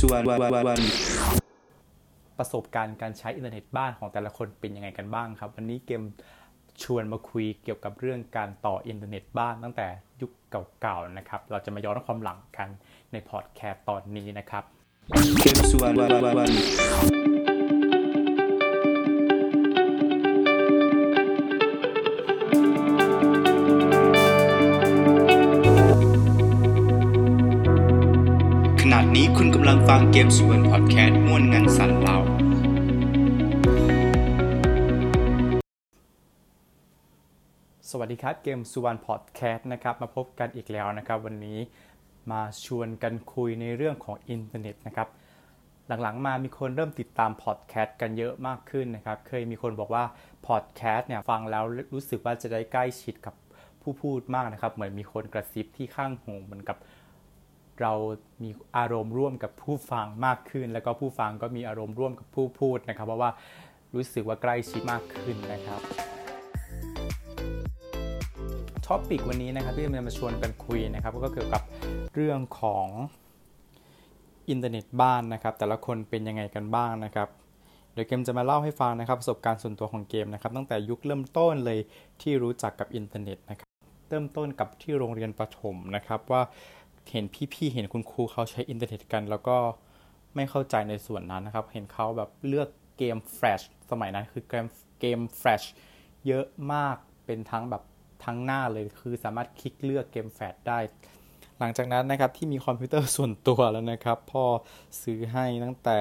ส่วนวันประสบการณ์การใช้อินเทอร์เน็ตบ้านของแต่ละคนเป็นยังไงกันบ้างครับ วันนี้เกมชวนมาคุยเกี่ยวกับเรื่องการต่ออินเทอร์เน็ตบ้านตั้งแต่ยุคเก่าๆนะครับ เราจะมาย้อนความหลังกันในพอดแคสต์ตอนนี้นะครับ เกมส่วน ลังฟังเกมสุวรรณพอดแคสต์ม่วนงันสันเรา สวัสดีครับเกมสุวรรณพอดแคสต์นะครับมาพบกันอีกแล้วนะครับ วันนี้มาชวนกันคุยในเรื่องของอินเทอร์เน็ตนะครับ หลังๆมามีคนเริ่มติดตามพอดแคสต์กันเยอะมากขึ้นนะครับ เคยมีคนบอกว่าพอดแคสต์เนี่ยฟังแล้วรู้สึกว่าจะได้ใกล้ชิดกับผู้พูดมากนะครับ เหมือนมีคนกระซิบที่ข้างหูเหมือนกับ เรามีอารมณ์ร่วมกับผู้ฟังมากขึ้น แล้วก็ผู้ฟังก็มีอารมณ์ร่วมกับผู้พูดนะครับ เพราะว่ารู้สึกว่าใกล้ชิดมากขึ้นนะครับ topic วันนี้นะครับที่จะมาชวนกันคุยนะครับก็เกี่ยวกับเรื่องของอินเทอร์เน็ตบ้านนะครับ แต่ละคนเป็นยังไงกันบ้างนะครับเดี๋ยวเกมจะมาเล่าให้ฟังนะครับประสบการณ์ส่วนตัวของเกมนะครับ ตั้งแต่ยุคเริ่มต้นเลยที่รู้จักกับอินเทอร์เน็ตนะครับ เริ่มต้นกับที่โรงเรียนประถมนะครับว่า เห็นพี่ๆเห็นคุณครูเขาใช้อินเทอร์เน็ตกัน แล้วก็ไม่เข้าใจในส่วนนั้นนะครับ เห็นเขาแบบเลือกเกมแฟลชสมัยนั้นคือเกมเกมแฟลชเยอะมากเป็นทั้งแบบทั้งหน้าเลยคือสามารถคลิกเลือกเกมแฟลชได้ หลังจากนั้นนะครับที่มีคอมพิวเตอร์ส่วนตัวแล้วนะครับ พ่อซื้อให้ตั้งแต่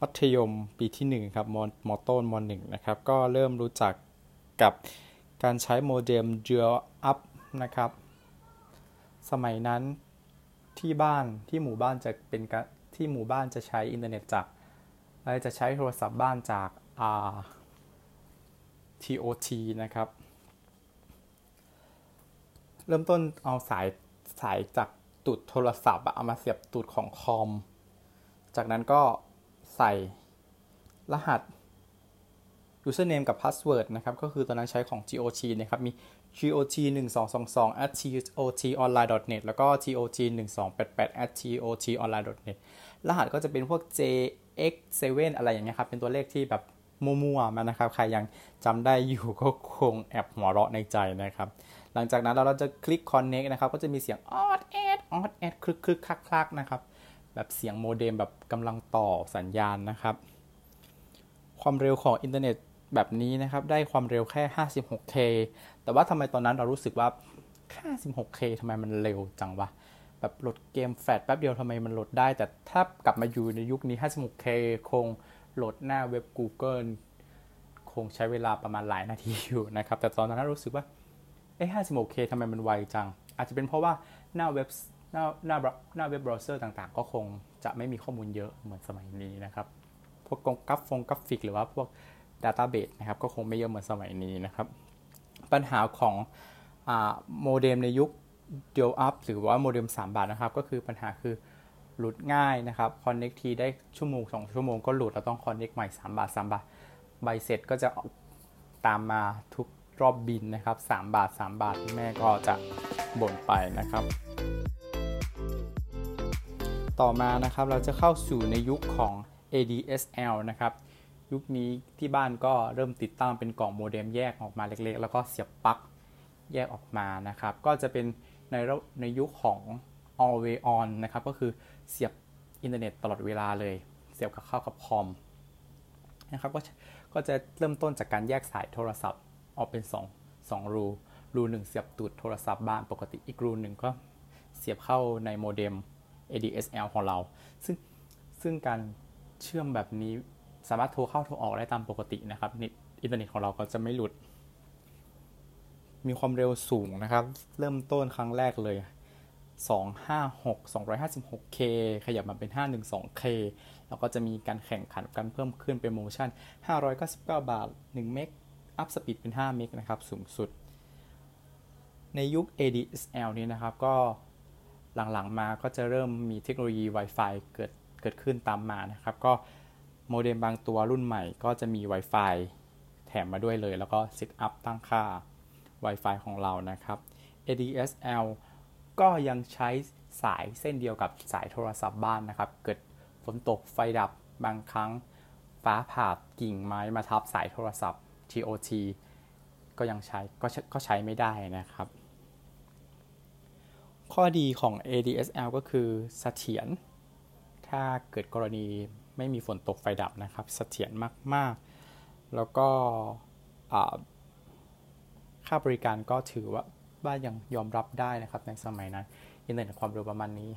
มัธยมปีที่1ครับมมต้นมหนึ่งนะครับ ก็เริ่มรู้จักกับการใช้โมเด็ม Dual Up นะครับ สมัยนั้น ที่บ้านที่หมู่บ้านจะเป็นกที่หมู่บ้านจะใช้อินเทอร์เน็ตจากจะใช้โทรศัพท์บ้านจาก R TOT นะครับ เริ่มต้นเอาสายสายจากตูดโทรศัพท์เอามาเสียบตูดของคอม จากนั้นก็ใส่รหัส username กับ password นะครับ ก็คือตอนนั้นใช้ของ GOT นะครับ มี GOT 1 2 2 2 at GOT online net แล้วก็ GOT 1 2 8 8 at GOT online net รหัสก็จะเป็นพวก JX7 อะไรอย่างเงี้ยครับ เป็นตัวเลขที่แบบมั่วๆมานะครับ ใครยังจำได้อยู่ก็คงแอบหัวเราะในใจนะครับ หลังจากนั้นเราจะคลิก connect นะครับ ก็จะมีเสียง ออดแอดออดแอดคลึกคลึกคลักคลักนะครับ แบบเสียงโมเด็มแบบกำลังต่อสัญญาณนะครับ ความเร็วของอินเทอร์เน็ต แบบนี้นะครับ ได้ความเร็วแค่ 56K แต่ว่าทำไมตอนนั้นเรารู้สึกว่า 56K ทำไมมันเร็วจังวะ แบบโหลดเกมแฟลชแป๊บเดียวทำไมมันโหลดได้ แต่ถ้ากลับมาอยู่ในยุคนี้ 56K คงโหลดหน้าเว็บ Google คงใช้เวลาประมาณหลายนาทีอยู่นะครับ แต่ตอนนั้นรู้สึกว่า เอ๊ะ 56K ทำไมมันไวจัง อาจจะเป็นเพราะว่าหน้าเว็บหน้าหน้าหน้าเว็บเบราว์เซอร์ต่างๆ ก็คงจะไม่มีข้อมูลเยอะเหมือนสมัยนี้นะครับ พวกกราฟฟงกราฟิกหรือว่าพวก Database นะครับก็คงไม่เยอะเหมือนสมัยนี้นะครับ ปัญหาของโมเด็มในยุค Dial Up หรือว่าโมเด็ม3 บาทนะครับ ก็คือปัญหาคือหลุดง่ายนะครับ Connect ทีได้ชั่วโมง 2 ชั่วโมงก็หลุดเราต้อง Connect ใหม่ 3 บาท 3 บาท ใบเสร็จก็จะตามมาทุกรอบบิลนะครับ 3 บาท 3 บาทแม่ก็จะบ่นไปนะครับ ต่อมานะครับเราจะเข้าสู่ในยุคของ ADSL นะครับ ยุคนี้ที่บ้านก็เริ่มติดตั้งเป็นกล่องโมเด็มแยกออกมาเล็กๆ แล้วก็เสียบปลั๊กแยกออกมานะครับ ก็จะเป็นในในยุคของ always on นะครับ ก็คือเสียบอินเทอร์เน็ตตลอดเวลาเลย เสียบกับเข้ากับคอมนะครับก็ก็จะเริ่มต้นจากการแยกสายโทรศัพท์ออกเป็น 2 2 รู รูหนึ่งเสียบตูดโทรศัพท์บ้านปกติอีกรูหนึ่งก็เสียบเข้าในโมเด็ม ADSL ของเรา ซึ่งซึ่งการเชื่อมแบบนี้ สามารถโทรเข้าโทรออกได้ตามปกตินะครับอินเทอร์เน็ตของเราก็จะไม่หลุด มีความเร็วสูงนะครับ เริ่มต้นครั้งแรกเลย 256 256K ขยับมาเป็น 512K แล้วก็จะมีการแข่งขันกันเพิ่มขึ้นเป็นโปรโมชั่น 599 บาท 1 เมก up speed เป็น 5 เมกนะครับ สูงสุด ในยุค ADSL นี้นะครับ ก็หลังๆมาก็จะเริ่มมีเทคโนโลยี Wi-Fi เกิดเกิดขึ้นตามมานะครับ ก็ โมเด็มบางตัวรุ่นใหม่ก็จะมี Wi-Fi แถมมาด้วยเลย แล้วก็ setup ตั้งค่า Wi-Fi ของเรานะครับ ADSL ก็ยังใช้สายเส้นเดียวกับสายโทรศัพท์บ้านนะครับ เกิดฝนตกไฟดับบางครั้งฟ้าผ่ากิ่งไม้มาทับสายโทรศัพท์ TOT ก็ยังใช้ก็ก็ใช้ไม่ได้นะครับ ข้อดีของ ADSL ก็คือเสถียร ถ้าเกิดกรณี ไม่มีฝนตกไฟดับนะครับเสถียรมากๆ แล้วก็ค่าบริการก็ถือว่าบ้านยังยอมรับได้นะครับในสมัยนั้นอินเทอร์เน็ตความเร็วประมาณนี้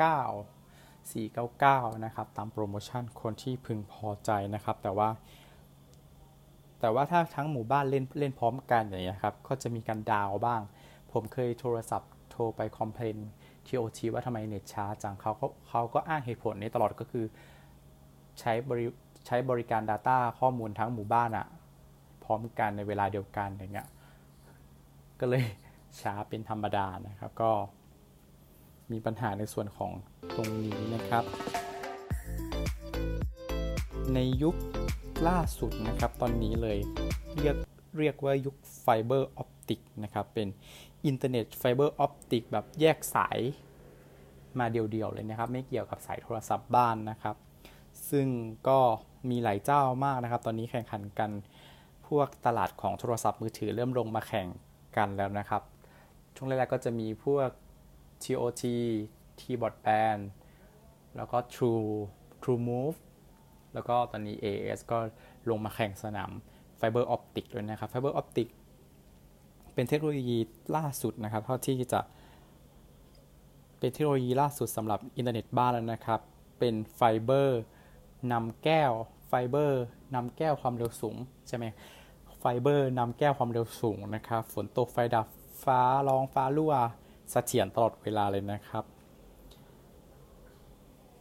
599 499 นะครับ ตามโปรโมชั่นคนที่พึงพอใจนะครับ แต่ว่า แต่ว่าถ้าทั้งหมู่บ้านเล่นเล่นพร้อมกันอย่างเงี้ยครับ ก็จะมีการ down บ้าง ผมเคยโทรศัพท์โทรไป complain TOT ว่าทำไมเน็ตช้าจังเขาก็เขาก็อ้างเหตุผลนี้ตลอดก็คือ ใช้บริใช้บริการ Data ข้อมูลทั้งหมู่บ้านอะพร้อมกันในเวลาเดียวกันอย่างเงี้ยก็เลยช้าเป็นธรรมดานะครับก็มีปัญหาในส่วนของตรงนี้นะครับ ในยุคล่าสุดนะครับตอนนี้เลยเรียกเรียกว่ายุคไฟเบอร์ออปติกนะครับเป็นอินเทอร์เน็ตไฟเบอร์ออปติกแบบแยกสายมาเดียวๆเลยนะครับ ไม่เกี่ยวกับสายโทรศัพท์บ้านนะครับ ซึ่งก็มีหลายเจ้ามากนะครับ ตอนนี้แข่งขันกันพวกตลาดของโทรศัพท์มือถือเริ่มลงมาแข่งกันแล้วนะครับ ช่วงแรกๆก็จะมีพวก TOT 3 Broadband แล้วก็ True True Move แล้วก็ตอนนี้ AIS ก็ลงมาแข่งสนามไฟเบอร์ออปติกด้วยนะครับไฟเบอร์ออปติกเป็นเทคโนโลยีล่าสุดนะครับ เท่าที่จะเป็นเทคโนโลยีล่าสุดสำหรับอินเทอร์เน็ตบ้านแล้วนะครับ เป็นไฟเบอร์ นำแก้วไฟเบอร์นำแก้วความเร็วสูงใช่ไหมไฟเบอร์นำแก้วความเร็วสูงนะครับฝนตกไฟดับฟ้าร้องฟ้ารั่วเสถียรตลอดเวลาเลยนะครับ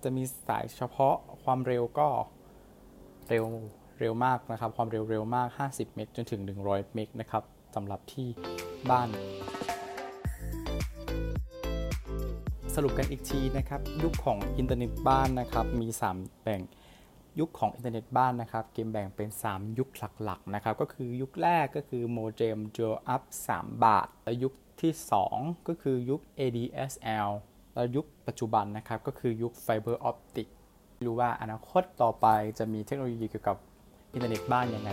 จะมีสายเฉพาะความเร็วก็เร็วเร็วมากนะครับ ความเร็วเร็วมาก 50 เมกจนถึง 100 เมกนะครับสำหรับที่บ้าน สรุปกันอีกทีนะครับ ยุคของอินเทอร์เน็ตบ้านนะครับ มี 3 แบ่ง ยุคของอินเทอร์เน็ตบ้านนะครับ เกมแบ่งเป็น 3 ยุคหลักๆนะครับ ก็คือยุคแรกก็คือโมเด็ม Dial Up 3บาท และยุคที่ 2 ก็คือยุค ADSL และยุคปัจจุบันนะครับ ก็คือยุคไฟเบอร์ออปติกรู้ว่าอนาคตต่อไปจะมีเทคโนโลยีเกี่ยวกับอินเทอร์เน็ตบ้านยังไง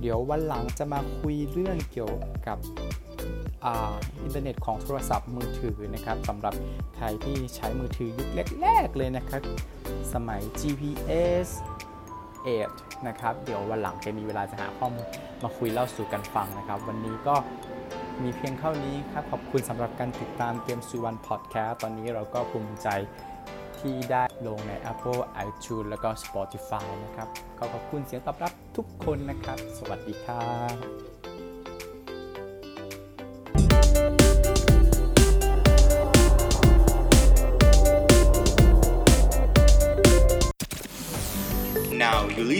เดี๋ยววันหลังจะมาคุยเรื่องเกี่ยวกับ อินเทอร์เน็ตของโทรศัพท์มือถือนะครับสำหรับใครที่ใช้มือถือยุคแรกๆเลยนะครับ สมัย GPS 8นะครับเดี๋ยววันหลังจะมีเวลาจะหาข้อมูลมาคุยเล่าสู่กันฟังนะครับ วันนี้ก็มีเพียงเท่านี้ครับ ขอบคุณสำหรับการติดตามเกมซูวันพอดแคสต์ตอนนี้เราก็ภูมิใจที่ได้ลงใน Apple iTunes แล้วก็ Spotify นะครับ ก็ขอบคุณเสียงตอบรับทุกคนนะครับ สวัสดีครับ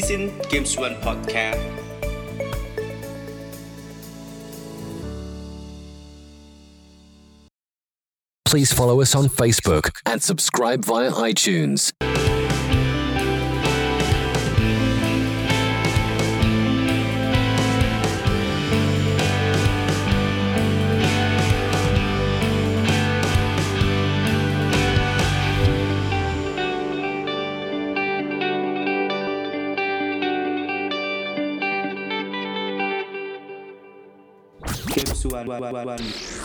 Listen Games One Podcast Please follow us on Facebook and subscribe via iTunes. Games One